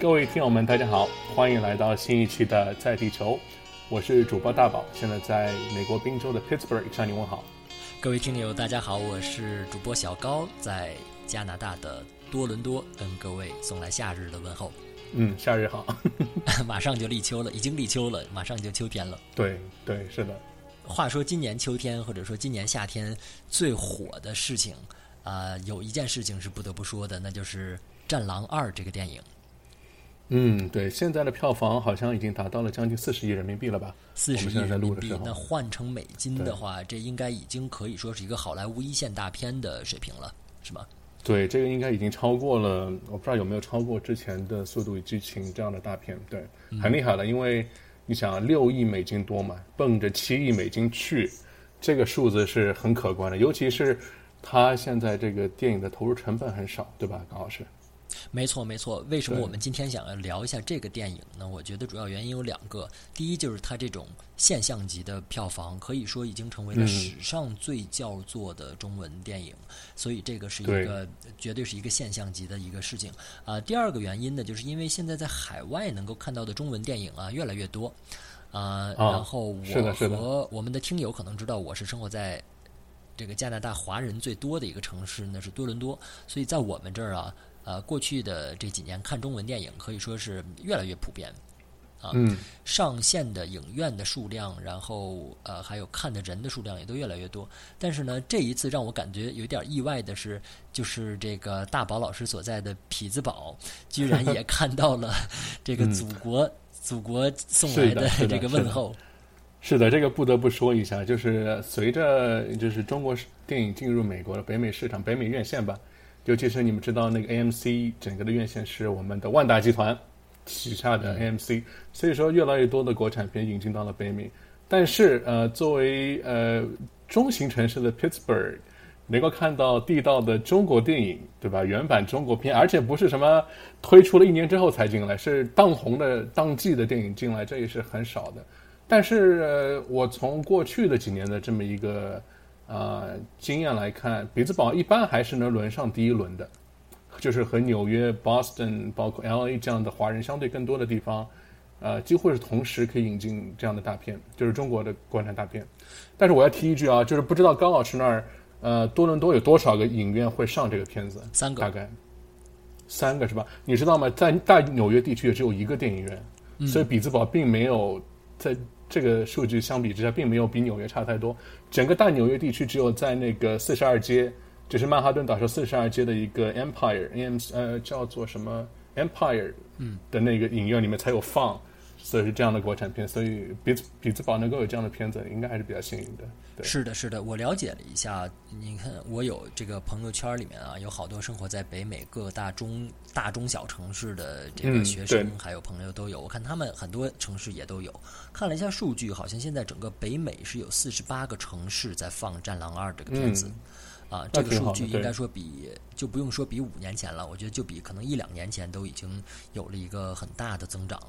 各位听友们，大家好，欢迎来到新一期的在地球，我是主播大宝，现在在美国宾州的 Pittsburgh 向你问好。各位听友，大家好，我是主播小高，在加拿大的多伦多跟各位送来夏日的问候。嗯，夏日好，马上就立秋了，已经立秋了，马上就秋天了。对对，是的。话说今年秋天或者说今年夏天最火的事情啊，有一件事情是不得不说的，那就是《战狼二》这个电影。嗯，对，现在的票房好像已经达到了将近四十亿人民币了吧？四十亿人民币，那换成美金的话，这应该已经可以说是一个好莱坞一线大片的水平了，是吗？对，这个应该已经超过了，我不知道有没有超过之前的《速度与激情》这样的大片，对，很厉害了。因为你想，六亿美金多嘛，奔着七亿美金去，这个数字是很可观的。尤其是他现在这个电影的投入成本很少，对吧，高老师？没错，没错。为什么我们今天想要聊一下这个电影呢？我觉得主要原因有两个。第一，就是它这种现象级的票房，可以说已经成为了史上最叫座的中文电影，所以这个是一个绝对是一个现象级的一个事情。啊，第二个原因呢，就是因为现在在海外能够看到的中文电影啊越来越多，啊，然后我和我们的听友可能知道，我是生活在这个加拿大华人最多的一个城市，那是多伦多，所以在我们这儿啊。呃，过去的这几年看中文电影可以说是越来越普遍，啊，上线的影院的数量，然后呃，还有看的人的数量也都越来越多。但是呢，这一次让我感觉有点意外的是，就是这个大宝老师所在的匹兹堡，居然也 看到了 这个祖国祖国送来的这个问候。是的，这个不得不说一下，就是随着就是中国电影进入美国的北美市场、北美院线吧。尤其是你们知道，那个 AMC 整个的院线是我们的万达集团旗下的 AMC，所以说越来越多的国产片引进到了北美。但是，呃，作为呃中型城市的 Pittsburgh，能够看到地道的中国电影，对吧？原版中国片，而且不是什么推出了一年之后才进来，是当红的当季的电影进来，这也是很少的。但是，呃，我从过去的几年的这么一个。呃，经验来看，匹兹堡一般还是能轮上第一轮的，就是和纽约、Boston、包括 L A 这样的华人相对更多的地方，呃，几乎是同时可以引进这样的大片，就是中国的国产大片。但是我要提一句啊，就是不知道高老师那儿，呃，多伦多有多少个影院会上这个片子？三个，大概三个是吧？你知道吗？在大纽约地区也只有一个电影院，所以匹兹堡并没有在。这个数据相比之下，并没有比纽约差太多。整个大纽约地区只有在那个四十二街，就是曼哈顿岛上四十二街的一个 Empire，M 呃叫做什么 Empire，嗯的那个影院里面才有放。所以是这样的国产片，所以比比兹堡能够有这样的片子，应该还是比较幸运的。是的，是的，我了解了一下。你看，我有这个朋友圈里面啊，有好多生活在北美各大中大中小城市的这个学生，还有朋友都有。我看他们很多城市也都有。看了一下数据，好像现在整个北美是有四十八个城市在放《战狼二》这个片子。啊，这个数据应该说比就不用说比五年前了，我觉得就比可能一两年前都已经有了一个很大的增长。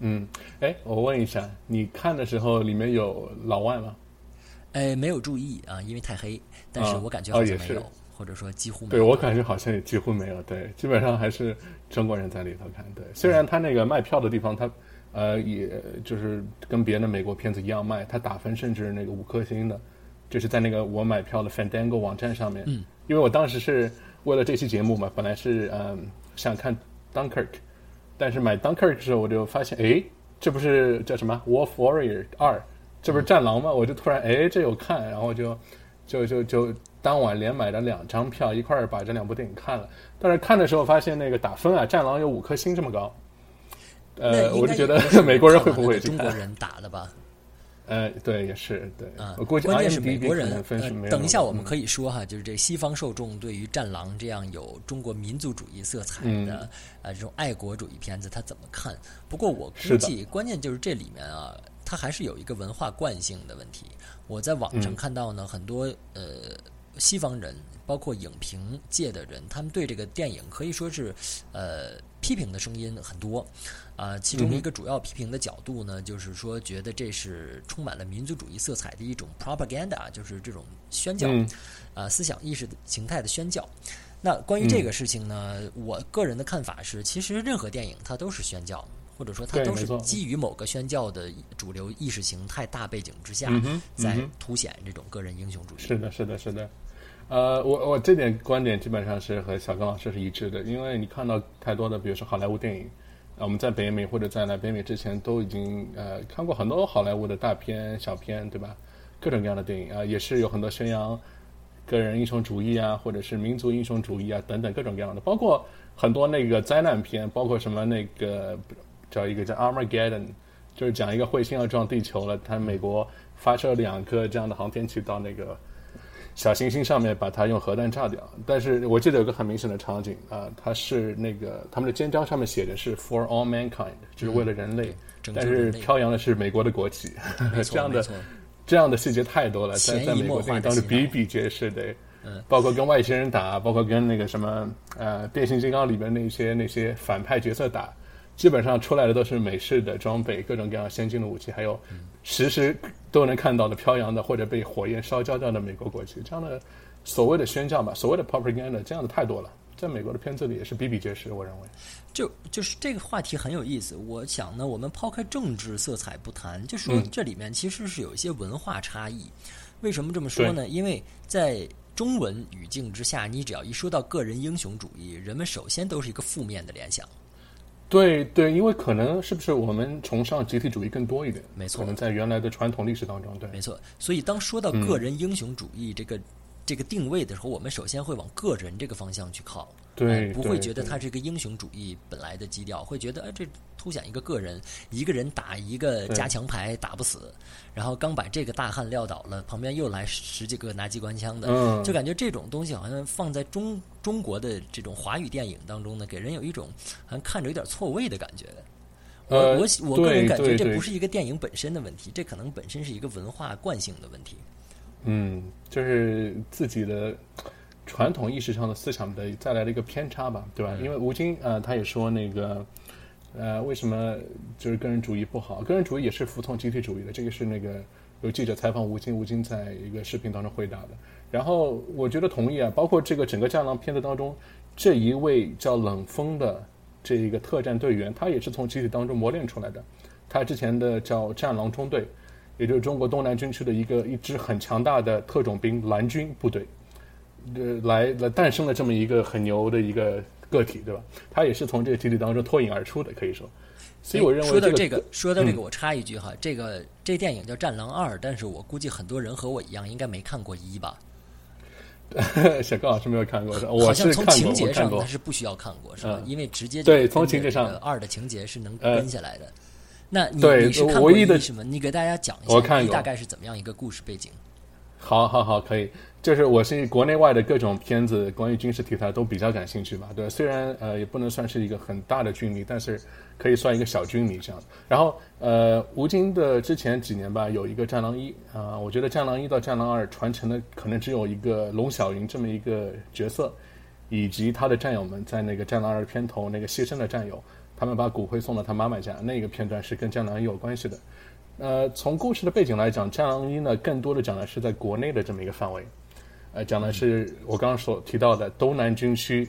嗯，哎，我问一下，你看的时候里面有老外吗？哎，没有注意啊，因为太黑。但是我感觉好像没有，或者说几乎没有。对我感觉好像也几乎没有，对，基本上还是中国人在里头看。对，虽然他那个卖票的地方，他呃，也就是跟别的美国片子一样卖，他打分甚至那个五颗星的，就是在那个我买票的 Fandango 网站上面。嗯。因为我当时是为了这期节目嘛，本来是嗯想看 Dunkirk。但是买 Dunkirk 的时候，我就发现，哎，这不是叫什么《Wolf Warrior 二》，这不是战狼吗？我就突然，哎，这有看，然后就，就就就当晚连买了两张票，一块儿把这两部电影看了。但是看的时候发现，那个打分啊，战狼有五颗星这么高，呃，我就觉得美国人会不会中国人打的吧？呃，对，也是对。啊，关键是美国人。呃，等一下，我们可以说哈，就是这西方受众对于《战狼》这样有中国民族主义色彩的啊这种爱国主义片子，他怎么看？不过我估计，关键就是这里面啊，它还是有一个文化惯性的问题。我在网上看到呢，很多呃西方人，包括影评界的人，他们对这个电影可以说是呃批评的声音很多。啊，其中一个主要批评的角度呢，就是说觉得这是充满了民族主义色彩的一种 propaganda，就是这种宣教，啊，思想意识形态的宣教。那关于这个事情呢，我个人的看法是，其实任何电影它都是宣教，或者说它都是基于某个宣教的主流意识形态大背景之下，在凸显这种个人英雄主义。是的，是的，是的。呃，我我这点观点基本上是和小刚老师是一致的，因为你看到太多的，比如说好莱坞电影。我们在北美或者在来北美之前都已经呃看过很多好莱坞的大片、小片，对吧？各种各样的电影啊，也是有很多宣扬个人英雄主义啊，或者是民族英雄主义啊等等各种各样的，包括很多那个灾难片，包括什么那个叫一个叫《Armageddon》，就是讲一个彗星要撞地球了，它美国发射两颗这样的航天器到那个。小行星上面把它用核弹炸掉，但是我记得有个很明显的场景啊，它是那个他们的肩章上面写的是 “For all mankind”，就是为了人类，但是飘扬的是美国的国旗，这样的这样的细节太多了，在在美国电影当中比比皆是的，包括跟外星人打，包括跟那个什么呃变形金刚里面那些那些反派角色打。基本上出来的都是美式的装备，各种各样先进的武器，还有实时都能看到的飘扬的或者被火焰烧焦掉的美国国旗，这样的所谓的宣教吧，所谓的 propaganda，这样的太多了，在美国的片子里也是比比皆是。我认为，就就是这个话题很有意思。我想呢，我们抛开政治色彩不谈，就说这里面其实是有一些文化差异。为什么这么说呢？因为在中文语境之下，你只要一说到个人英雄主义，人们首先都是一个负面的联想。对对，因为可能是不是我们崇尚集体主义更多一点？没错，可能在原来的传统历史当中，对，没错。所以当说到个人英雄主义这个这个定位的时候，我们首先会往个人这个方向去靠。对，不会觉得他是一个英雄主义本来的基调，会觉得哎，这凸显一个个人，一个人打一个加强牌打不死，然后刚把这个大汉撂倒了，旁边又来十几个拿机关枪的，就感觉这种东西好像放在中中国的这种华语电影当中呢，给人有一种好像看着有点错位的感觉。我我我个人感觉这不是一个电影本身的问题，这可能本身是一个文化惯性的问题。嗯，就是自己的。传统意识上的思想的带来的一个偏差吧，对吧？因为吴京呃，他也说那个呃，为什么就是个人主义不好？个人主义也是服从集体主义的。这个是那个有记者采访吴京，吴京在一个视频当中回答的。然后我觉得同意啊，包括这个整个战狼片子当中，这一位叫冷锋的这一个特战队员，他也是从集体当中磨练出来的。他之前的叫战狼中队，也就是中国东南军区的一个一支很强大的特种兵蓝军部队。呃，来来诞生了这么一个很牛的一个个体，对吧？他也是从这个集体当中脱颖而出的，可以说。所以我认为说到这个，说到这个，我插一句哈，这个这电影叫《战狼二》，但是我估计很多人和我一样，应该没看过一吧？小高老师没有看过，我好像从情节上他是不需要看过，是吧？因为直接对从情节上二的情节是能跟下来的。那你你是看过一什么？你给大家讲一下，大概是怎么样一个故事背景？好好好，可以。就是我是国内外的各种片子，关于军事题材都比较感兴趣吧。对，虽然呃也不能算是一个很大的军迷，但是可以算一个小军迷这样。然后呃，吴京的之前几年吧，有一个《战狼一》啊，我觉得《战狼一》到《战狼二》传承的可能只有一个龙小云这么一个角色，以及他的战友们在那个《战狼二》片头那个牺牲的战友，他们把骨灰送到他妈妈家，那个片段是跟《战狼一》有关系的。呃，从故事的背景来讲，《战狼一》呢更多的讲的是在国内的这么一个范围。呃，讲的是我刚刚所提到的东南军区，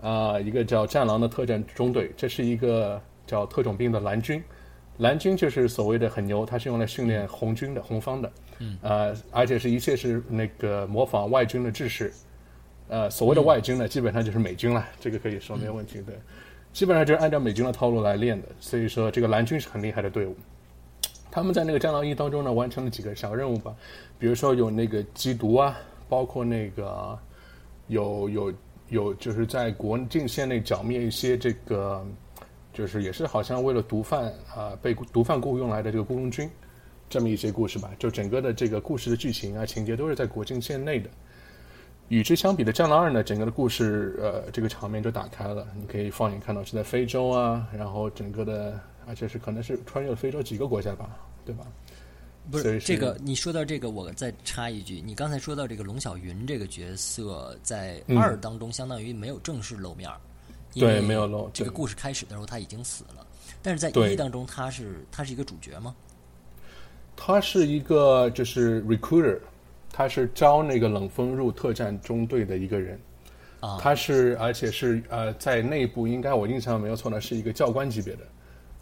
啊，一个叫战狼的特战中队，这是一个叫特种兵的蓝军，蓝军就是所谓的很牛，它是用来训练红军的红方的，嗯，呃，而且是一切是那个模仿外军的制式，呃，所谓的外军呢，基本上就是美军了，这个可以说没有问题的，基本上就是按照美军的套路来练的，所以说这个蓝军是很厉害的队伍，他们在那个战狼一当中呢，完成了几个小任务吧，比如说有那个缉毒啊。包括那个有有有，就是在国境线内剿灭一些这个，就是也是好像为了毒贩啊被毒贩雇佣来的这个雇佣军，这么一些故事吧。就整个的这个故事的剧情啊情节都是在国境线内的。与之相比的《战狼二》呢，整个的故事呃这个场面就打开了，你可以放眼看到是在非洲啊，然后整个的而且是可能是穿越了非洲几个国家吧，对吧？不是这个，你说到这个，我再插一句，你刚才说到这个龙小云这个角色，在二当中相当于没有正式露面，对，没有露。这个故事开始的时候他已经死了，但是在一当中他是他是一个主角吗？他是一个就是 recruiter，他是招那个冷锋入特战中队的一个人，啊，他是而且是呃在内部应该我印象没有错呢，是一个教官级别的，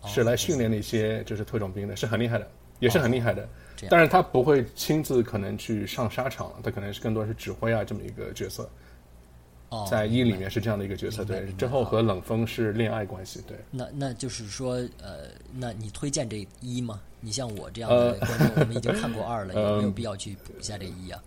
是来训练那些就是特种兵的，是很厉害的，也是很厉害的。但是他不会亲自可能去上沙场，他可能是更多是指挥啊这么一个角色，哦，在一里面是这样的一个角色。对之后和冷风是恋爱关系。对，那那就是说，呃，那你推荐这一吗？你像我这样的观众，我们已经看过二了，有没有必要去补一下这一啊？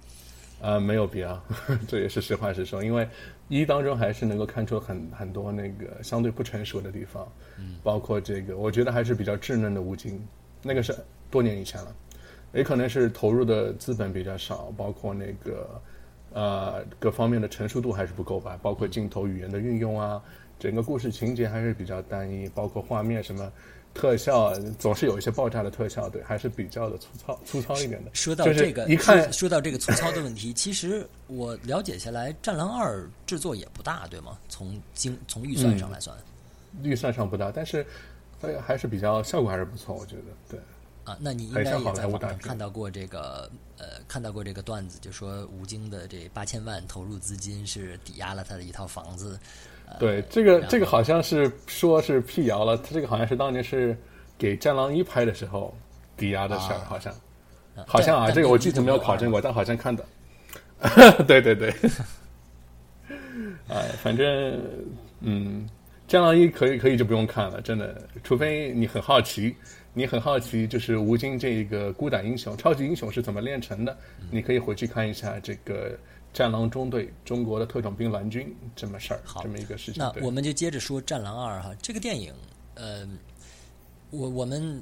呃，没有必要，这也是实话实说，因为一当中还是能够看出很很多那个相对不成熟的地方，嗯，包括这个，我觉得还是比较稚嫩的吴京，那个是多年以前了，也可能是投入的资本比较少，包括那个呃各方面的成熟度还是不够吧，包括镜头语言的运用啊，整个故事情节还是比较单一，包括画面什么。特效总是有一些爆炸的特效，对，还是比较的粗糙、粗糙一点的。说到就是这个，一看说说到这个粗糙的问题，其实我了解下来，《战狼二》制作也不大，对吗？从经从预算上来算，预算上不大，但是哎还是比较效果还是不错，我觉得对。啊，那你应该也在网上看到过这个呃，看到过这个段子，就说吴京的这八千万投入资金是抵押了他的一套房子。呃对，这个这个好像是说是辟谣了，他这个好像是当年是给《战狼一》拍的时候抵押的事儿，啊好像呃好像啊，这个我具体没有考证过。过，但好像看到。对对对，哎，反正嗯，《战狼一》可以可以就不用看了，真的，除非你很好奇，你很好奇就是吴京这一个孤胆英雄、超级英雄是怎么炼成的，你可以回去看一下这个。战狼中队，中国的特种兵蓝军这么事儿，好这么一个事情。那我们就接着说《战狼二》哈，这个电影，呃，我我们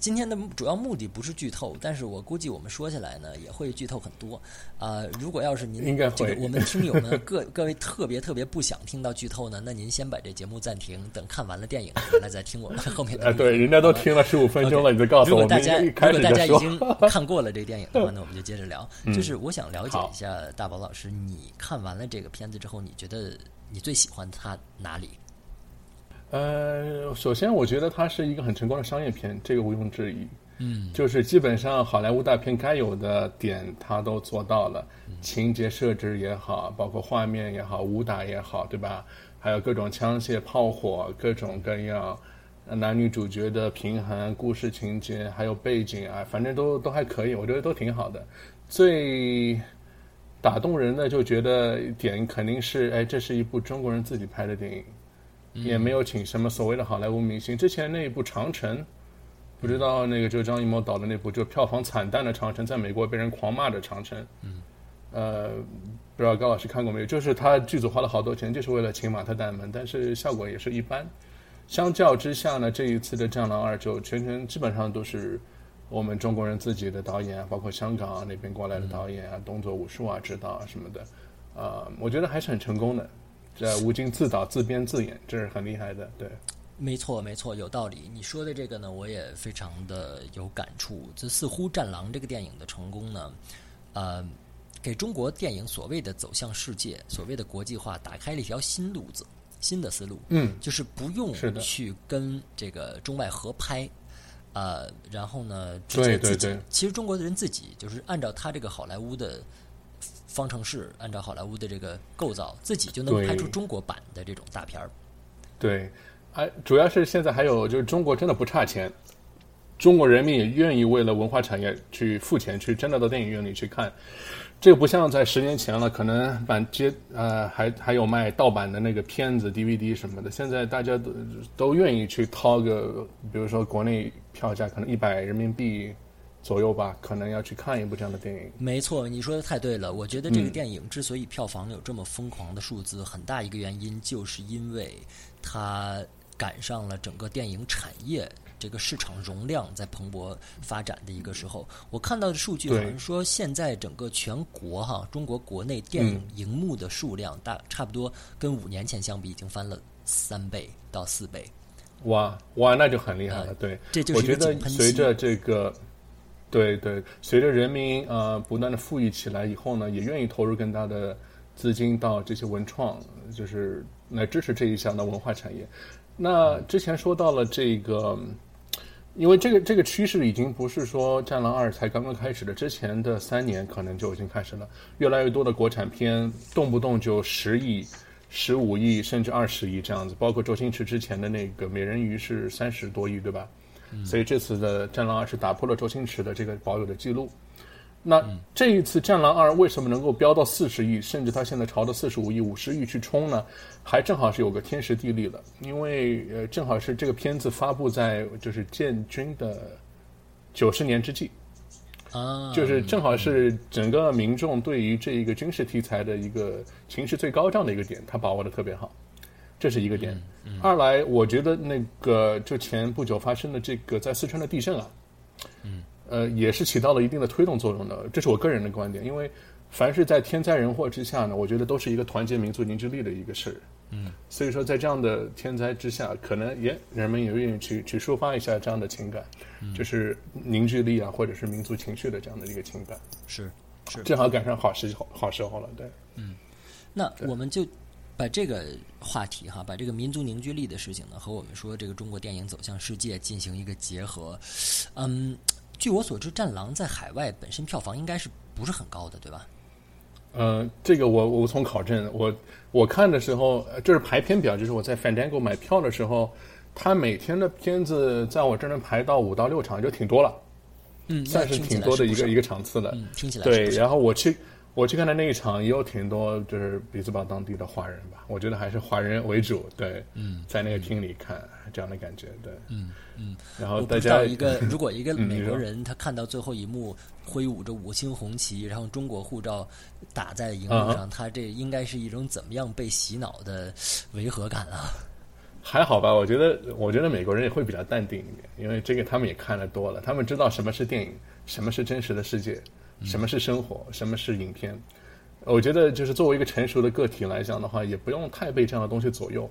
今天的主要目的不是剧透，但是我估计我们说起来呢，也会剧透很多啊、如果要是您这个我们听友们 各各位特别特别不想听到剧透呢，那您先把这节目暂停，等看完了电影回来再听我们后面的。对，人家都听了十五分钟了，你再告诉我们如果大家如果。大家已经 看过了这个电影的话，那我们就接着聊。就是我想了解一下大宝老师，你看完了这个片子之后，你觉得你最喜欢他哪里？呃，首先我觉得它是一个很成功的商业片，这个毋庸置疑。嗯，就是基本上好莱坞大片该有的点，它都做到了，情节设置也好，包括画面也好，武打也好，对吧？还有各种枪械、炮火，各种各样，呃男女主角的平衡、故事情节，还有背景啊，反正都都还可以，我觉得都挺好的。最打动人的就觉得点肯定是，哎，这是一部中国人自己拍的电影，也没有请什么所谓的好莱坞明星。之前那一部《长城》。不知道那个就是张艺谋导的那部，就票房惨淡的《长城》，在美国被人狂骂的《长城》。嗯，呃，不知道高老师看过没有？就是他剧组花了好多钱，就是为了请马特·戴蒙，但是效果也是一般。相较之下呢，这一次的《战狼二》就全程基本上都是我们中国人自己的导演啊，包括香港、啊、那边过来的导演啊，动作武术啊指导啊什么的，啊、我觉得还是很成功的。这吴京自导自编自演，这是很厉害的。对，没错，没错，有道理。你说的这个呢，我也非常的有感触。这似乎《战狼》这个电影的成功呢，呃，给中国电影所谓的走向世界、所谓的国际化打开了一条新路子、新的思路。嗯，就是不用去跟这个中外合拍，呃，然后呢，直接自己对对对其实中国的人自己就是按照他这个好莱坞的方程式，按照好莱坞的这个构造，自己就能拍出中国版的这种大片儿。对，哎，主要是现在还有就是中国真的不差钱，中国人民也愿意为了文化产业去付钱，去真的到电影院里去看。这个不像在十年前了，可能版接呃还还有卖盗版的那个片子 DVD 什么的，现在大家都都愿意去掏个，比如说国内票价可能一百人民币左右吧，可能要去看一部这样的电影。没错，你说的太对了。我觉得这个电影之所以票房有这么疯狂的数字，很大一个原因就是因为它赶上了整个电影产业这个市场容量在蓬勃发展的一个时候。我看到的数据好像说，现在整个全国哈，中国国内电影嗯荧幕的数量大差不多跟五年前相比，已经翻了三倍到四倍。哇哇，那就很厉害了。呃对，这就是一我觉得随着这个，对对，随着人民呃不断的富裕起来以后呢，也愿意投入更大的资金到这些文创，就是来支持这一项的文化产业。那之前说到了这个。因为这个这个趋势已经不是说《战狼二》才刚刚开始的，之前的三年可能就已经开始了。越来越多的国产片动不动就十亿、十五亿甚至二十亿这样子，包括周星驰之前的那个《美人鱼》是三十多亿，对吧？所以这次的《战狼二》是打破了周星驰的这个保有的记录。那这一次《战狼二》为什么能够飙到四十亿，甚至它现在朝着四十五亿、五十亿去冲呢？还正好是有个天时地利了，因为呃，正好是这个片子发布在就是建军的九十年之际，啊，就是正好是整个民众对于这一个军事题材的一个情绪最高涨的一个点，他把握的特别好，这是一个点。二来，我觉得那个就前不久发生的这个在四川的地震啊，嗯。呃，也是起到了一定的推动作用的，这是我个人的观点。因为凡是在天灾人祸之下呢，我觉得都是一个团结民族凝聚力的一个事儿。嗯，所以说在这样的天灾之下，可能也人们也愿意去去抒发一下这样的情感，就是凝聚力啊，或者是民族情绪的这样的一个情感。是是，正好赶上好时好好时候了，对。嗯，那我们就把这个话题哈，把这个民族凝聚力的事情呢，和我们说这个中国电影走向世界进行一个结合。嗯。据我所知，《战狼》在海外本身票房应该是不是很高的，对吧？呃，这个我无从考证。我我看的时候，这是排片表，就是我在 Fandango 买票的时候，他每天的片子在我这能排到五到六场，就挺多了。嗯，算是挺多的一个一个场次的。嗯，听起来对。然后我去我去看的那一场，也有挺多就是比兹堡当地的华人吧。我觉得还是华人为主。对。嗯，在那个厅里看这样的感觉，对。嗯。嗯，然后大家一个，如果一个美国人他看到最后一幕挥舞着五星红旗，然后中国护照打在荧幕上，他这应该是一种怎么样被洗脑的违和感啊？还好吧，我觉得，我觉得美国人也会比较淡定一点，因为这个他们也看的多了，他们知道什么是电影，什么是真实的世界，什么是生活，什么是影片。我觉得，就是作为一个成熟的个体来讲的话，也不用太被这样的东西左右。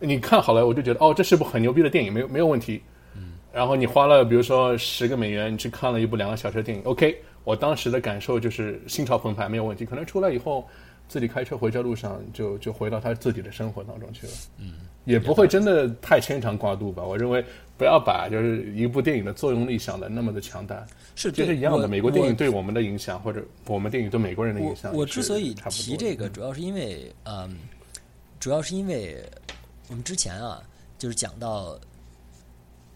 你看好了，我就觉得哦，这是部很牛逼的电影，没有没有问题。嗯然后你花了比如说十个美元，你去看了一部两个小时的电影，OK，我当时的感受就是心潮澎湃，没有问题。可能出来以后，自己开车回家路上就就回到他自己的生活当中去了，嗯，也不会真的太牵肠挂肚吧。我认为不要把就是一部电影的作用力想的那么的强大，是其实一样的。美国电影对我们的影响，或者我们电影对美国人的影响，我之所以提这个，主要是因为嗯，主要是因为我们之前啊，就是讲到。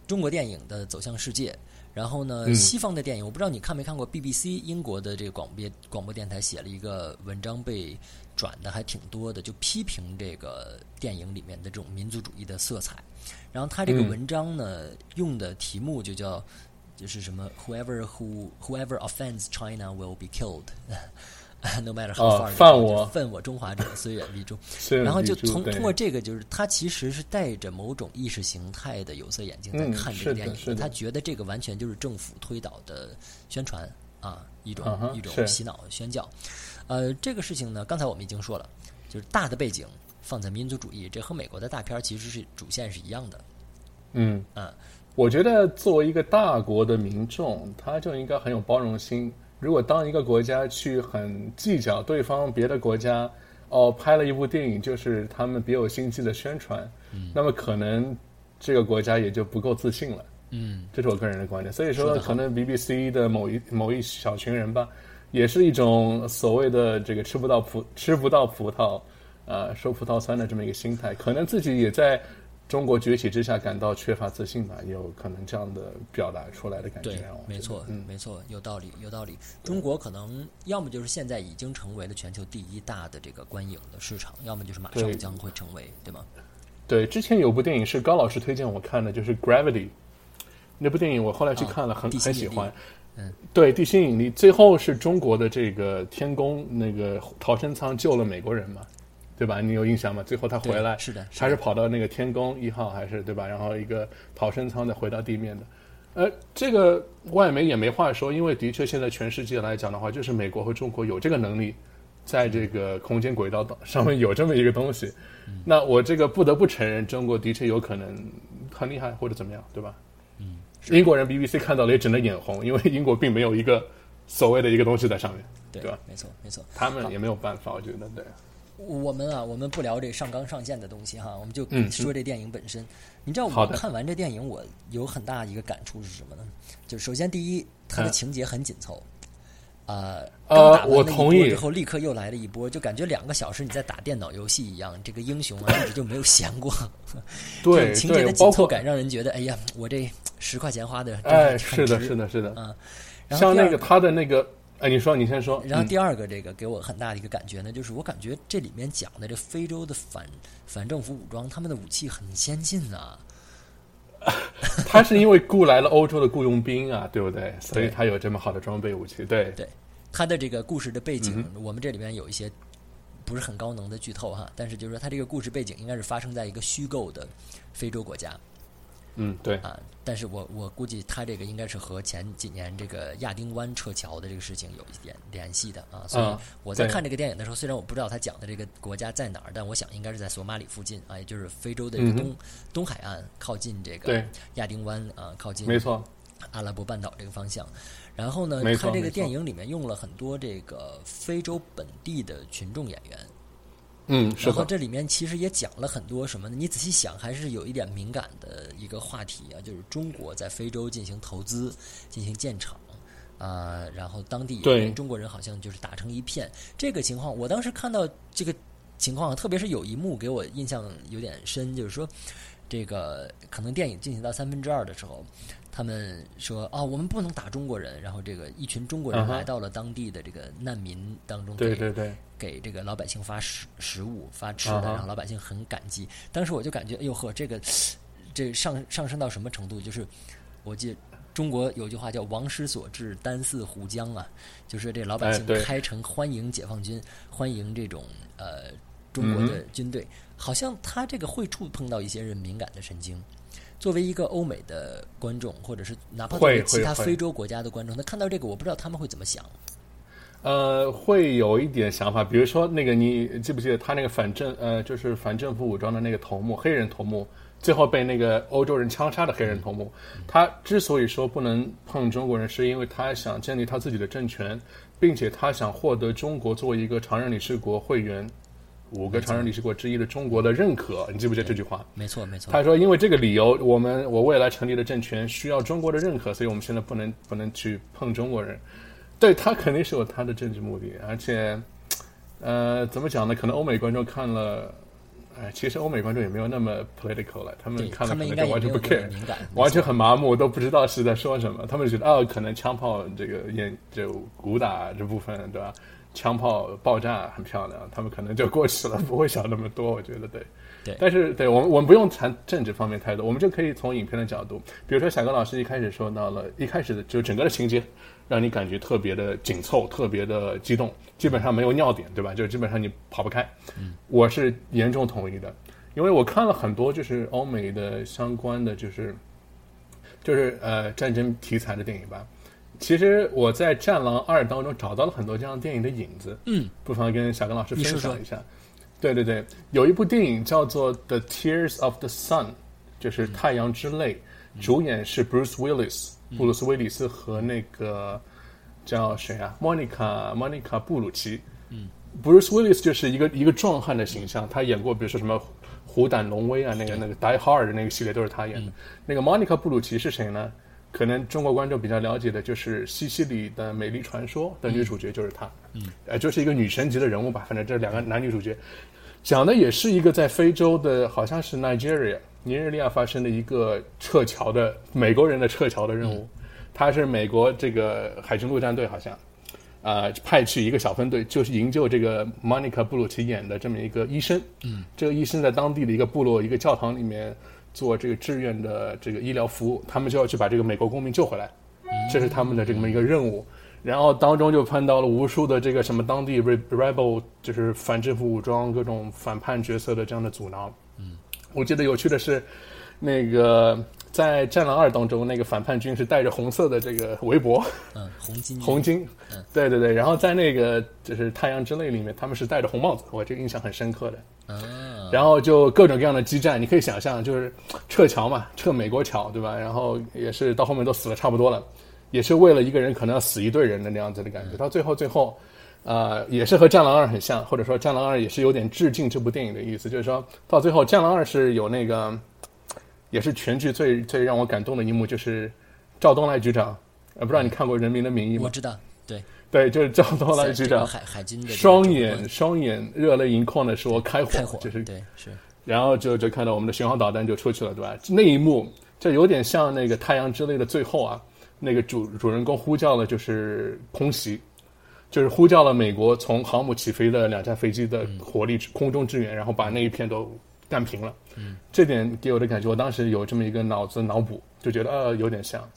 中国电影的走向世界，然后呢，西方的电影，我不知道你看没看过 BBC 英国的这个广播广播电台写了一个文章，被转的还挺多的，就批评这个电影里面的这种民族主义的色彩。然后他这个文章呢，用的题目就叫就是什么 “Whoever who whoever offends China will be killed”。No matter how far，犯我犯我中华者，虽远必诛。然后就从通过这个，就是他其实是带着某种意识形态的有色眼镜在看这个电影，他觉得这个完全就是政府推导的宣传啊，一种一种洗脑宣教。呃，这个事情呢，刚才我们已经说了，就是大的背景放在民族主义，这和美国的大片其实是主线是一样的。嗯嗯，我觉得作为一个大国的民众，他就应该很有包容心。如果当一个国家去很计较对方别的国家哦拍了一部电影就是他们别有心机的宣传，那么可能这个国家也就不够自信了。嗯，这是我个人的观点。所以说，可能 BBC 的某一某一小群人吧，也是一种所谓的这个吃不到葡吃不到葡萄啊说葡萄酸的这么一个心态，可能自己也在。中国崛起之下感到缺乏自信吧，也有可能这样的表达出来的感觉。对，没错，嗯，没错，有道理，有道理。中国可能要么就是现在已经成为了全球第一大的这个观影的市场，要么就是马上将会成为，对吗？对，之前有部电影是高老师推荐我看的，就是《Gravity》那部电影，我后来去看了，很很喜欢。嗯，对，地心引力，最后是中国的这个天宫那个逃生舱救了美国人嘛？对吧？你有印象吗？最后他回来是的，他是跑到那个天宫一号还是对吧？然后一个逃生舱再回到地面的。呃，这个外媒也没话说，因为的确现在全世界来讲的话，就是美国和中国有这个能力，在这个空间轨道上面有这么一个东西。那我这个不得不承认，中国的确有可能很厉害或者怎么样，对吧？嗯，英国人 BBC 看到了也只能眼红，因为英国并没有一个所谓的一个东西在上面，对吧？没错，没错，他们也没有办法，我觉得对。我们啊，我们不聊这上纲上线的东西哈，我们就嗯说这电影本身。你知道我看完这电影，我有很大一个感触是什么呢？就首先第一，它的嗯情节很紧凑。呃，呃我同意波之后，立刻又来了一波，就感觉两个小时你在打电脑游戏一样。这个英雄啊，一直就没有闲过。对情节对，的紧凑感让人觉得，哎呀，我这十块钱花的真哎，是的，是的，是的。嗯，然后像那个他的那个，哎，你说，你先说。嗯然后第二个，这个给我很大的一个感觉呢，就是我感觉这里面讲的这非洲的反反政府武装，他们的武器很先进啊、他是因为雇来了欧洲的雇佣兵啊，对不对？所以他有这么好的装备武器。对，对，他的这个故事的背景，嗯我们这里面有一些不是很高能的剧透哈，但是就是说，他这个故事背景应该是发生在一个虚构的非洲国家嗯，对，啊。但是我我估计他这个应该是和前几年这个亚丁湾撤侨的这个事情有一点联系的啊。所以我在看这个电影的时候，虽然我不知道他讲的这个国家在哪儿，但我想应该是在索马里附近啊，也就是非洲的一个嗯东、东海岸，靠近这个亚丁湾啊，靠近没错。阿拉伯半岛这个方向。然后呢看这个电影里面用了很多这个非洲本地的群众演员，嗯，是，然后这里面其实也讲了很多什么呢？你仔细想，还是有一点敏感的一个话题啊，就是中国在非洲进行投资、进行建厂。啊、然后当地对跟中国人好像就是打成一片，这个情况，我当时看到这个情况，特别是有一幕给我印象有点深，就是说，这个可能电影进行到三分之二的时候，他们说啊、我们不能打中国人，然后这个一群中国人来到了当地的这个难民当中，给对对。对，给这个老百姓发食食物、发吃的，然后老百姓很感激。当时我就感觉，哎呦呵，这个 这上上升到什么程度？就是我记得中国有句话叫“王师所至，丹似湖江”啊，就是这老百姓开城欢迎解放军，欢迎这种呃中国嗯的军队，好像他这个会触碰到一些人敏感的神经。作为一个欧美的观众，或者是哪怕作为会会会。其他非洲国家的观众，他看到这个，我不知道他们会怎么想。呃，会有一点想法，比如说那个，你记不记得他那个反政呃，就是反政府武装的那个头目，黑人头目，最后被那个欧洲人枪杀的黑人头目，他之所以说不能碰中国人，是因为他想建立他自己的政权，并且他想获得中国作为一个常任理事国会员五个常任理事国之一的中国的认可。你记不记得这句话？没错，没错。他说，因为这个理由，我们我未来成立的政权需要中国的认可，所以我们现在不能不能去碰中国人。对他肯定是有他的政治目的，而且，呃，怎么讲呢？可能欧美观众看了，哎，其实欧美观众也没有那么 political 了，他们看了可能就完全不 care，完全很麻木，都不知道是在说什么。他们觉得哦，可能枪炮这个演就武打这部分对吧？枪炮爆炸很漂亮，他们可能就过去了，不会想那么多。我觉得对。对但是对我们我们不用谈政治方面太多，我们就可以从影片的角度，比如说小刚老师一开始说到了，一开始的就整个的情节让你感觉特别的紧凑，特别的激动，基本上没有尿点，对吧？就基本上你跑不开。嗯，我是严重同意的，因为我看了很多就是欧美的相关的就是就是呃战争题材的电影吧。其实我在《战狼二》当中找到了很多这样电影的影子，嗯，不妨跟小刚老师分享一下。对对对，有一部电影叫做《The Tears of the Sun》，就是《太阳之泪》，主演是 Bruce Willis，布鲁斯威利斯和那个叫谁啊，Monica Monica 布鲁奇。嗯，Bruce Willis 就是一个一个壮汉的形象，他演过比如说什么《虎胆龙威》啊，那个那个《Die Hard》的那个系列都是他演的。那个 Monica 布鲁奇是谁呢？可能中国观众比较了解的就是《西西里的美丽传说》的女主角就是她，嗯，呃，就是一个女神级的人物吧。反正这两个男女主角，讲的也是一个在非洲的，好像是 Nigeria 尼日利亚发生的一个撤侨的美国人的撤侨的任务。他是美国这个海军陆战队好像，啊、派去一个小分队，就是营救这个 Monica 布鲁奇演的这么一个医生。嗯，这个医生在当地的一个部落一个教堂里面做这个志愿的这个医疗服务，他们就要去把这个美国公民救回来，这是他们的这么一个任务。然后当中就碰到了无数的这个什么当地 re- rebel，就是反政府武装各种反叛角色的这样的阻挠。嗯，我记得有趣的是，那个在《战狼二》当中，那个反叛军是戴着红色的这个围脖，嗯，红巾红巾，对对对。然后在那个就是《太阳之泪》里面，他们是戴着红帽子，我这个印象很深刻的。嗯，然后就各种各样的激战，你可以想象，就是撤侨嘛，撤美国侨，对吧？然后也是到后面都死了差不多了，也是为了一个人可能要死一队人的那样子的感觉。到最后，最后呃，也是和《战狼二》很像，或者说《战狼二》也是有点致敬这部电影的意思。就是说到最后，《战狼二》是有那个，也是全剧最最让我感动的一幕，就是赵东来局长。呃，不知道你看过《人民的名义》吗？我知道，对对，就是赵东来局长，海海军的双眼双眼热泪盈眶的说开火，就是对是。然后就就看到我们的巡航导弹就出去了，对吧？那一幕就有点像那个《太阳之泪》的最后啊，那个主主人公呼叫了就是空袭，就是呼叫了美国从航母起飞的两架飞机的火力空中支援，然后把那一片都干平了。嗯，这点给我的感觉，我当时有这么一个脑子脑补，就觉得呃有点像。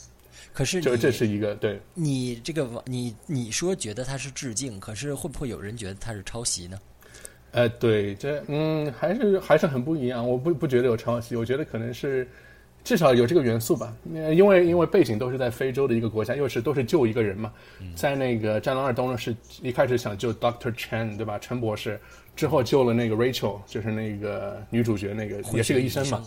可是这这是一个对你这个你你说觉得它是致敬，可是会不会有人觉得它是抄袭呢？呃，对，这嗯，还是还是很不一样。我不不觉得有抄袭，我觉得可能是至少有这个元素吧。因为因为背景都是在非洲的一个国家，又是都是救一个人嘛。在那个《战狼二》当中，是一开始想救 Doctor Chen，对吧？陈博士之后救了那个 Rachel，就是那个女主角，那个也是个医生嘛。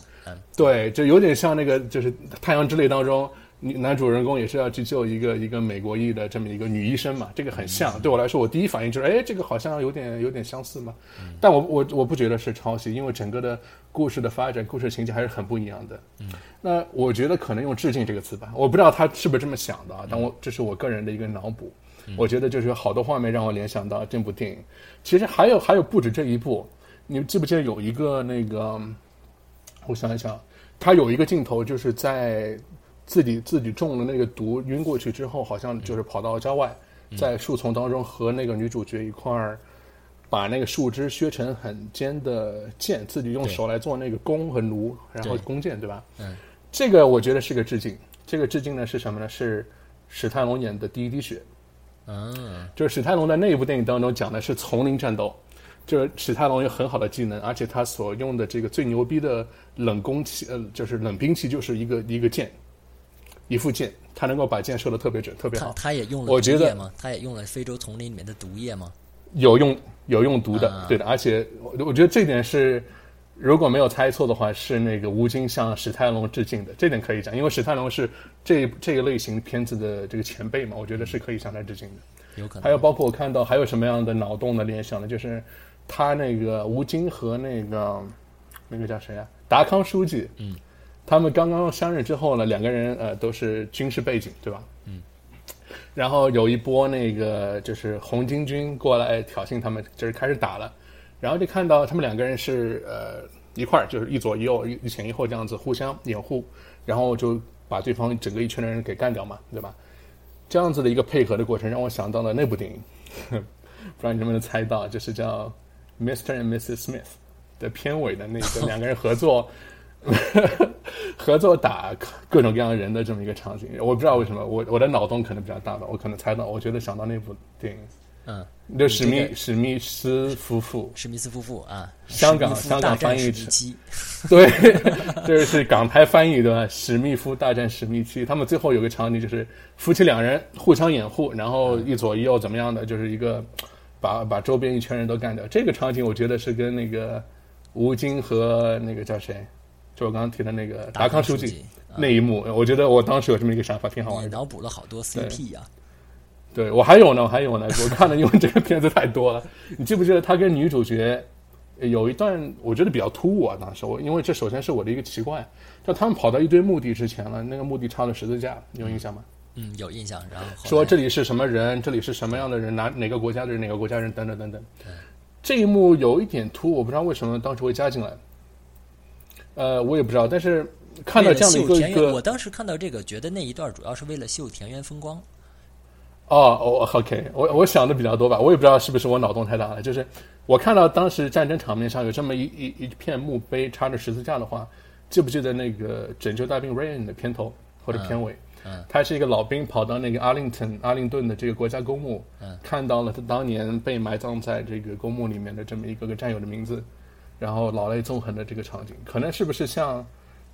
对，就有点像那个就是《太阳之泪》当中。男主人公也是要去救一个一个美国裔的这么一个女医生嘛，这个很像。对我来说，我第一反应就是，哎，这个好像有点有点相似嘛。但我我我不觉得是抄袭，因为整个的故事的发展、故事情节还是很不一样的。那我觉得可能用“致敬”这个词吧，我不知道他是不是这么想的啊。但我这是我个人的一个脑补。我觉得就是好多画面让我联想到这部电影。其实还有还有不止这一部，你记不记得有一个那个？我想一想，他有一个镜头就是在。自己自己中了那个毒晕过去之后，好像就是跑到郊外，在树丛当中和那个女主角一块儿，把那个树枝削成很尖的剑，自己用手来做那个弓和弩，然后弓箭，对吧？嗯，这个我觉得是个致敬。这个致敬呢是什么呢？是史泰龙演的《第一滴血》。嗯，就是史泰龙在那一部电影当中讲的是丛林战斗，就是史泰龙有很好的技能，而且他所用的这个最牛逼的冷攻器，呃，就是冷兵器，就是一个一个剑。一副箭，他能够把箭射的特别准，特别好。他也用了我觉得吗？他也用了非洲丛林里面的毒液吗？有用，有用毒的，对的。而且我我觉得这点是，如果没有猜错的话，是那个吴京向史泰龙致敬的。这点可以讲，因为史泰龙是这这个类型片子的这个前辈嘛，我觉得是可以向他致敬的。有可能。还有包括我看到还有什么样的脑洞的联想呢？就是他那个吴京和那个那个叫谁啊？达康书记。嗯。他们刚刚相认之后呢，两个人呃都是军事背景，对吧？嗯。然后有一波那个就是红巾军过来挑衅他们，就是开始打了。然后就看到他们两个人是呃一块儿，就是一左一右、一前一后这样子互相掩护，然后就把对方整个一圈的人给干掉嘛，对吧？这样子的一个配合的过程，让我想到了那部电影，不知道你能不能猜到，就是叫《Mr. and Mrs. Smith》的片尾的那个两个人合作。合作打各种各样人的这么一个场景，我不知道为什么，我我的脑洞可能比较大吧，我可能猜到，我觉得想到那部电影，嗯，就史密史密斯夫妇，史密斯夫妇啊，香港香港翻译成，对，这是港台翻译对吧？史密夫大战史密斯，他们最后有个场景就是夫妻两人互相掩护，然后一左一右怎么样的，就是一个把把周边一圈人都干掉。这个场景我觉得是跟那个吴京和那个叫谁？就我刚刚提的那个达康书记那一幕，我觉得我当时有这么一个想法，挺好玩的。脑补了好多 CP 呀！对我还有呢，我还有呢，我看了因为这个片子太多了。你记不记得他跟女主角有一段，我觉得比较突兀啊？当时我因为这首先是我的一个奇怪，就他们跑到一堆墓地之前了，那个墓地插了十字架，有印象吗？嗯，有印象。然后说这里是什么人，这里是什么样的人，哪哪个国家的人，哪个国家人，等等等等。这一幕有一点突兀，我不知道为什么当时会加进来。呃，我也不知道，但是看到这样的一个，我当时看到这个，觉得那一段主要是为了秀田园风光。哦，我 OK，我我想的比较多吧，我也不知道是不是我脑洞太大了。就是我看到当时战争场面上有这么一一一片墓碑插着十字架的话，记不记得那个《拯救大兵瑞恩》的片头或者片尾？嗯，他是一个老兵跑到那个阿灵顿阿灵顿的这个国家公墓，嗯，看到了他当年被埋葬在这个公墓里面的这么一个个战友的名字。然后老泪纵横的这个场景，可能是不是像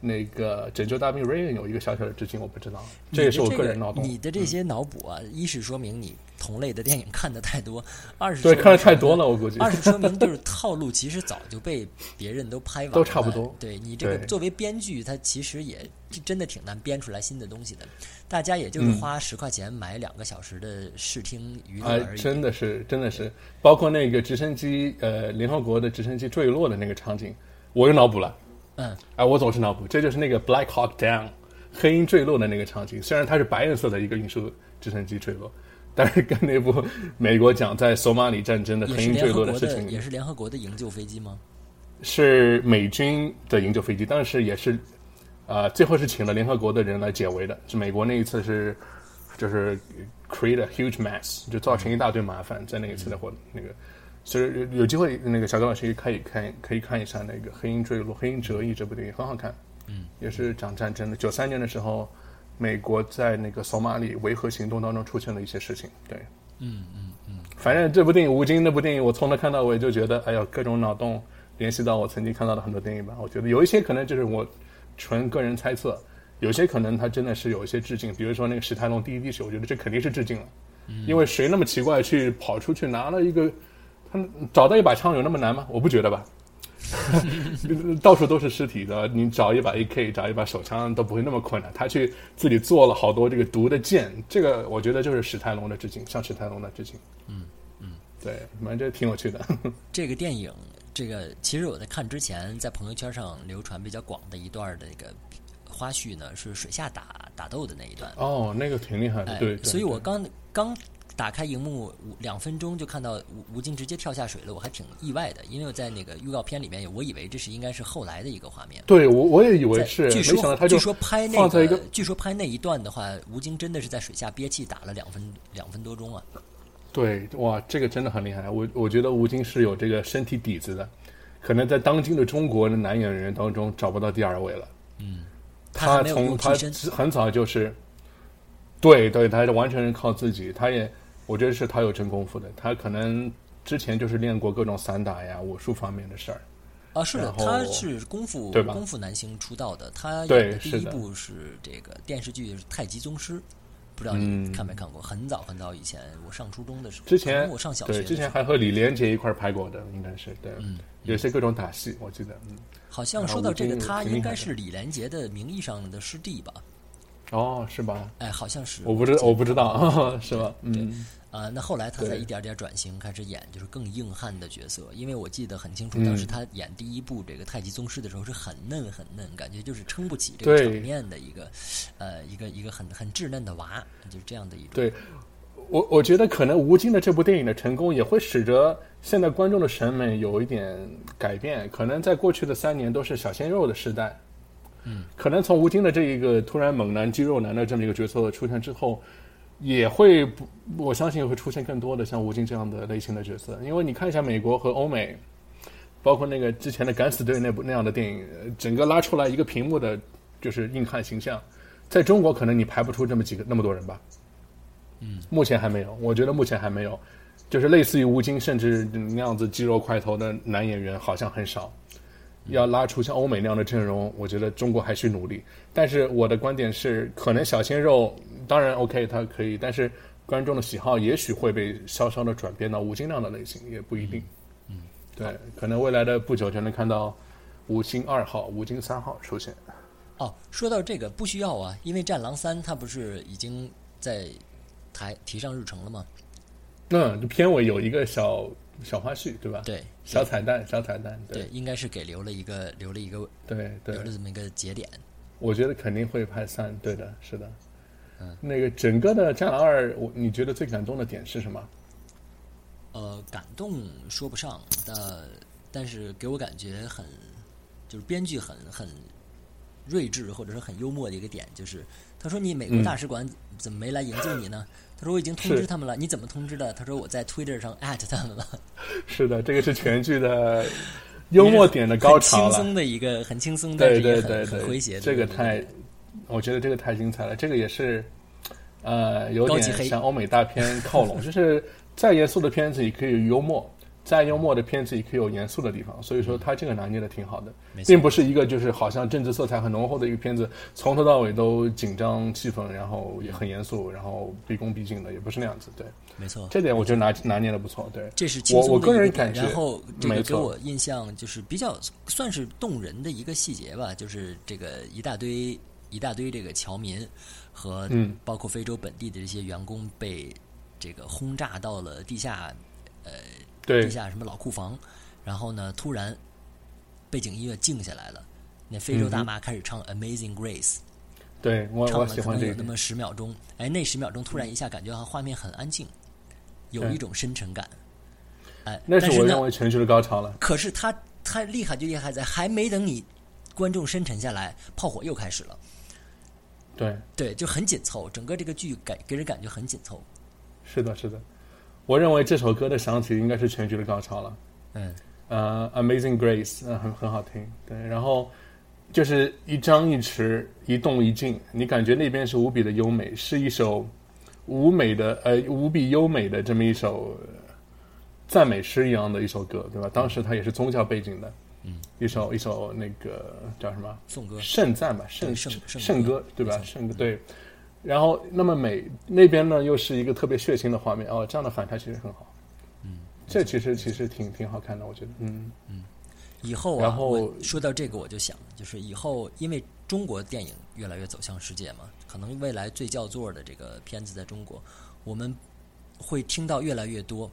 那个拯救大兵瑞恩有一个小小的致敬，我不知道，这也是我个人脑洞。你的这些脑补啊，一是说明你同类的电影看的太多，二是对看的太多了，我估计。二是说明就是套路其实早就被别人都拍完了，都差不多。对你这个作为编剧，他其实也真的挺难编出来新的东西的。大家也就是花十块钱买两个小时的视听娱乐而已。真的是，真的是，包括那个直升机，呃，联合国的直升机坠落的那个场景，我又脑补了。嗯，哎，我总是脑补，这就是那个 Black Hawk Down 黑鹰坠落的那个场景。虽然它是白颜色的一个运输直升机坠落，但是跟那部美国讲在索马里战争的黑鹰坠落的事情，也是联合国的营救飞机吗？是美军的营救飞机，但是也是，呃，最后是请了联合国的人来解围的。是美国那一次是，就是 create a huge mess，就造成一大堆麻烦，在那一次的活那个。所以有有机会，那个小高老师可以看可以看一下那个《黑鹰坠落》《黑鹰折翼》这部电影，很好看。嗯，也是讲战争的。九三年的时候，美国在那个索马里维和行动当中出现了一些事情。对，嗯嗯嗯。反正这部电影《吴京》那部电影，我从头看到尾就觉得，哎呀，各种脑洞联系到我曾经看到的很多电影吧。我觉得有一些可能就是我纯个人猜测，有些可能他真的是有一些致敬。比如说那个史泰龙第一滴血，我觉得这肯定是致敬了。嗯。因为谁那么奇怪去跑出去拿了一个？找到一把枪有那么难吗？我不觉得吧。到处都是尸体的，你找一把 AK，找一把手枪都不会那么困难。他去自己做了好多这个毒的剑，这个我觉得就是史泰龙的致敬，向史泰龙的致敬。嗯嗯，对，反正这挺有趣的。这个电影，这个其实我在看之前，在朋友圈上流传比较广的一段的那个花絮呢，是水下打打斗的那一段。哦，那个挺厉害的，对。所以我刚刚。打开荧幕两分钟就看到吴吴京直接跳下水了，我还挺意外的，因为我在那个预告片里面，我以为这是应该是后来的一个画面。对，我我也以为是，据说据说拍那个，据说拍那一段的话，吴京真的是在水下憋气打了两分两分多钟啊。对，哇，这个真的很厉害。我我觉得吴京是有这个身体底子的，可能在当今的中国的男演员当中找不到第二位了。嗯，他从他很早就是，对对，他是完全是靠自己，他也。我觉得是他有真功夫的，他可能之前就是练过各种散打呀、武术方面的事儿。啊，是的，他是功夫对吧？功夫男星出道的，他演的第一部是这个电视剧《太极宗师》，不知道你看没看过？很早很早以前，我上初中的时候，之前我上小学，之前还和李连杰一块拍过的，应该是对，有些各种打戏，我记得，嗯。好像说到这个，他应该是李连杰的名义上的师弟吧？哦，是吧？哎，好像是，我不知我不知道，是吧？嗯。啊，那后来他在一点点转型，开始演就是更硬汉的角色。因为我记得很清楚，当时他演第一部这个太极宗师的时候是很嫩很嫩，感觉就是撑不起这个场面的一个，呃，一个一个很很稚嫩的娃，就是这样的一种。对，我我觉得可能吴京的这部电影的成功也会使得现在观众的审美有一点改变。可能在过去的三年都是小鲜肉的时代，嗯，可能从吴京的这一个突然猛男肌肉男的这么一个角色出现之后。也会不，我相信会出现更多的像吴京这样的类型的角色，因为你看一下美国和欧美，包括那个之前的《敢死队》那部那样的电影，整个拉出来一个屏幕的，就是硬汉形象，在中国可能你排不出这么几个那么多人吧，嗯，目前还没有，我觉得目前还没有，就是类似于吴京，甚至那样子肌肉块头的男演员好像很少。要拉出像欧美那样的阵容，我觉得中国还需努力。但是我的观点是，可能小鲜肉当然 OK，他可以，但是观众的喜好也许会被稍稍的转变到吴京那样的类型，也不一定。嗯，对，可能未来的不久就能看到吴京二号、吴京三号出现。哦，说到这个不需要啊，因为《战狼三》它不是已经在台提上日程了吗？嗯，片尾有一个小。小花絮对吧？对，小彩蛋，小彩蛋。对，应该是给留了一个，留了一个，对对，留了这么一个节点。我觉得肯定会拍三，对的，是的。嗯，那个整个的《战狼二》，我你觉得最感动的点是什么？呃，感动说不上，但，但是给我感觉很，就是编剧很很睿智或者说很幽默的一个点，就是他说：“你美国大使馆怎么没来营救你呢？”他说：“我已经通知他们了，你怎么通知的？”他说：“我在 Twitter 上 at 他们了。”是的，这个是全剧的 幽默点的高潮了。轻松的一个，很轻松，但是也很很诙谐。这个太，我觉得这个太精彩了。这个也是，呃，有点向欧美大片靠拢。就是再严肃的片子也可以幽默，再幽默的片子也可以有严肃的地方，所以说他这个拿捏的挺好的，并不是一个就是好像政治色彩很浓厚的一个片子，从头到尾都紧张气氛，然后也很严肃，然后毕恭毕敬的，也不是那样子。对，没错，这点我觉得拿拿捏的不错。对，这是我我个人感觉然后这个没给我印象就是比较算是动人的一个细节吧，就是这个一大堆一大堆这个侨民和嗯包括非洲本地的这些员工被这个轰炸到了地下对地，下什么老库房，然后呢，突然背景音乐静下来了，那非洲大妈开始唱《Amazing Grace》，对我我唱了喜欢这个可能有那。么十秒钟，哎，那十秒钟突然一下感觉好像画面很安静，有一种深沉感，哎，那是我认为全剧的高潮了。可是他他厉害就厉害在还没等你观众深沉下来，炮火又开始了。对，对，就很紧凑，整个这个剧感给人感觉很紧凑。是的，是的。我认为这首歌的响起应该是全剧的高潮了。嗯，呃，《Amazing Grace》呃，很很好听。对，然后就是一张一弛，一动一静，你感觉那边是无比的优美，是一首无美的呃无比优美的这么一首呃赞美诗一样的一首歌，对吧？当时它也是宗教背景的，嗯，一首一首那个叫什么？颂歌圣赞吧，圣对圣圣圣歌歌对吧？圣歌对。然后那么美那边呢，又是一个特别血腥的画面哦，这样的反差其实很好。嗯，这其实其实挺挺好看的，我觉得。嗯嗯，以后啊，然后说到这个，我就想，就是以后因为中国电影越来越走向世界嘛，可能未来最叫座的这个片子在中国，我们会听到越来越多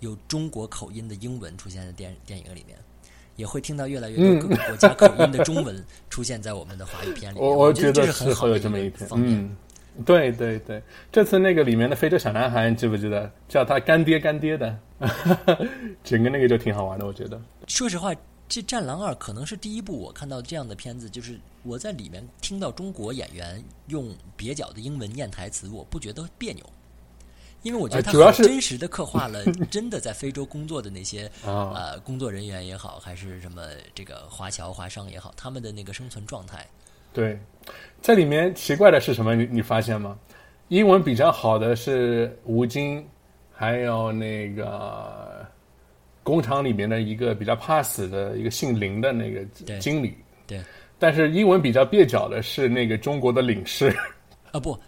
有中国口音的英文出现在电电影里面。也会听到越来越嗯多各个国家口音的中文 出现在我们的华语片里。我我觉得这是很好有这么一天。个方面。嗯，对对对，这次那个里面的非洲小男孩，你记不记得叫他干爹干爹的？整个那个就挺好玩的，我觉得。说实话，这《战狼二》可能是第一部我看到这样的片子，就是我在里面听到中国演员用蹩脚的英文念台词，我不觉得别扭，因为我觉得他主要是真实的刻画了 真的在非洲工作的那些啊呃工作人员也好，还是什么这个华侨华商也好，他们的那个生存状态。对，在里面奇怪的是什么？你你发现吗？英文比较好的是吴京，还有那个工厂里面的一个比较怕死的一个姓林的那个经理。对但是英文比较蹩脚的是那个中国的领事啊不，呃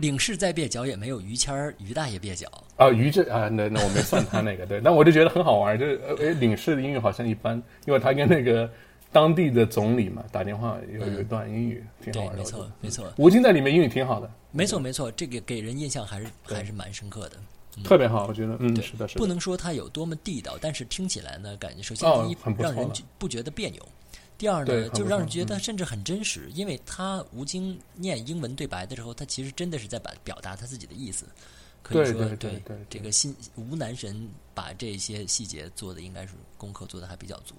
领事再蹩脚也没有于谦儿于大爷蹩脚。啊，于这啊，那那我没算他那个对，但我就觉得很好玩，就是领事的英语好像一般，因为他跟那个当地的总理嘛打电话有有一段英语挺好对，玩的，没错没错吴京在里面英语挺好的，没错没错，这个给人印象还是还是蛮深刻的。特别好，我觉得，嗯，是的，是的，不能说它有多么地道，但是听起来呢，感觉首先哦第一、让人觉不觉得别扭，第二呢就让人觉得嗯甚至很真实，因为他吴京念英文对白的时候，他其实真的是在把表达他自己的意思。可以说，对对对对这个新吴男神把这些细节做的应该是功课做的还比较足。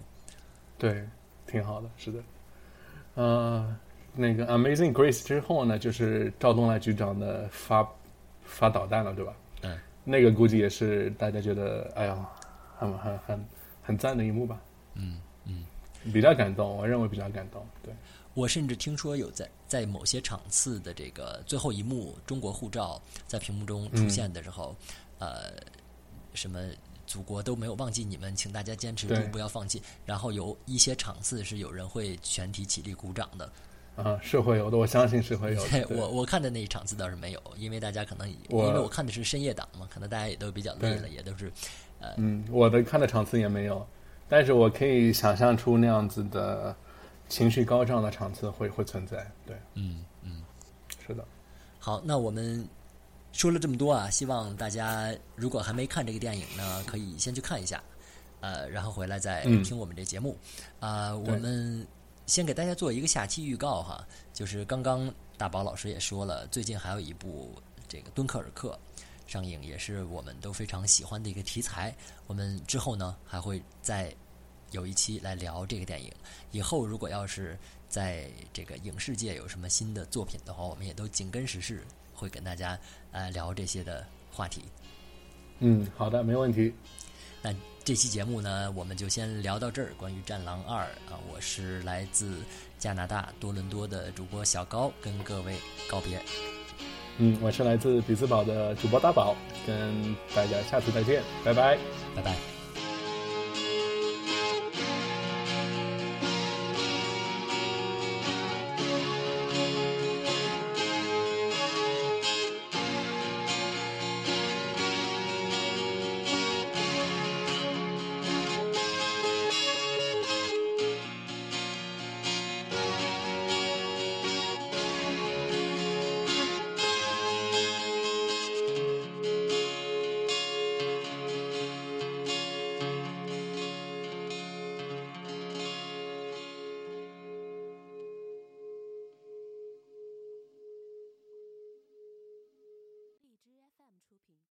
对，挺好的，是的。呃，那个 Amazing Grace 之后呢，就是赵东来局长的发发导弹了，对吧？嗯，那个估计也是大家觉得，哎呀，很很很很赞的一幕吧。嗯嗯，比较感动，我认为比较感动。对，我甚至听说有在在某些场次的这个最后一幕中国护照在屏幕中出现的时候，呃，什么祖国都没有忘记你们，请大家坚持住，不要放弃。然后有一些场次是有人会全体起立鼓掌的。啊，是会有的，我相信是会有的。对我我看的那一场次倒是没有，因为大家可能因为我看的是深夜档嘛，可能大家也都比较累了，也都是呃嗯，我的看的场次也没有，但是我可以想象出那样子的情绪高涨的场次会会存在。对，嗯嗯。是的，好，那我们说了这么多啊，希望大家如果还没看这个电影呢，可以先去看一下，呃，然后回来再嗯听我们这节目。啊、我们先给大家做一个下期预告哈，就是刚刚大宝老师也说了，最近还有一部这个《敦刻尔克》上映，也是我们都非常喜欢的一个题材。我们之后呢还会再有一期来聊这个电影。以后如果要是在这个影视界有什么新的作品的话，我们也都紧跟时事，会跟大家呃聊这些的话题。嗯，好的，没问题。那这期节目呢，我们就先聊到这儿。关于《战狼二》啊，我是来自加拿大多伦多的主播小高，跟各位告别。嗯，我是来自比兹堡的主播大宝，跟大家下次再见，拜拜。拜拜。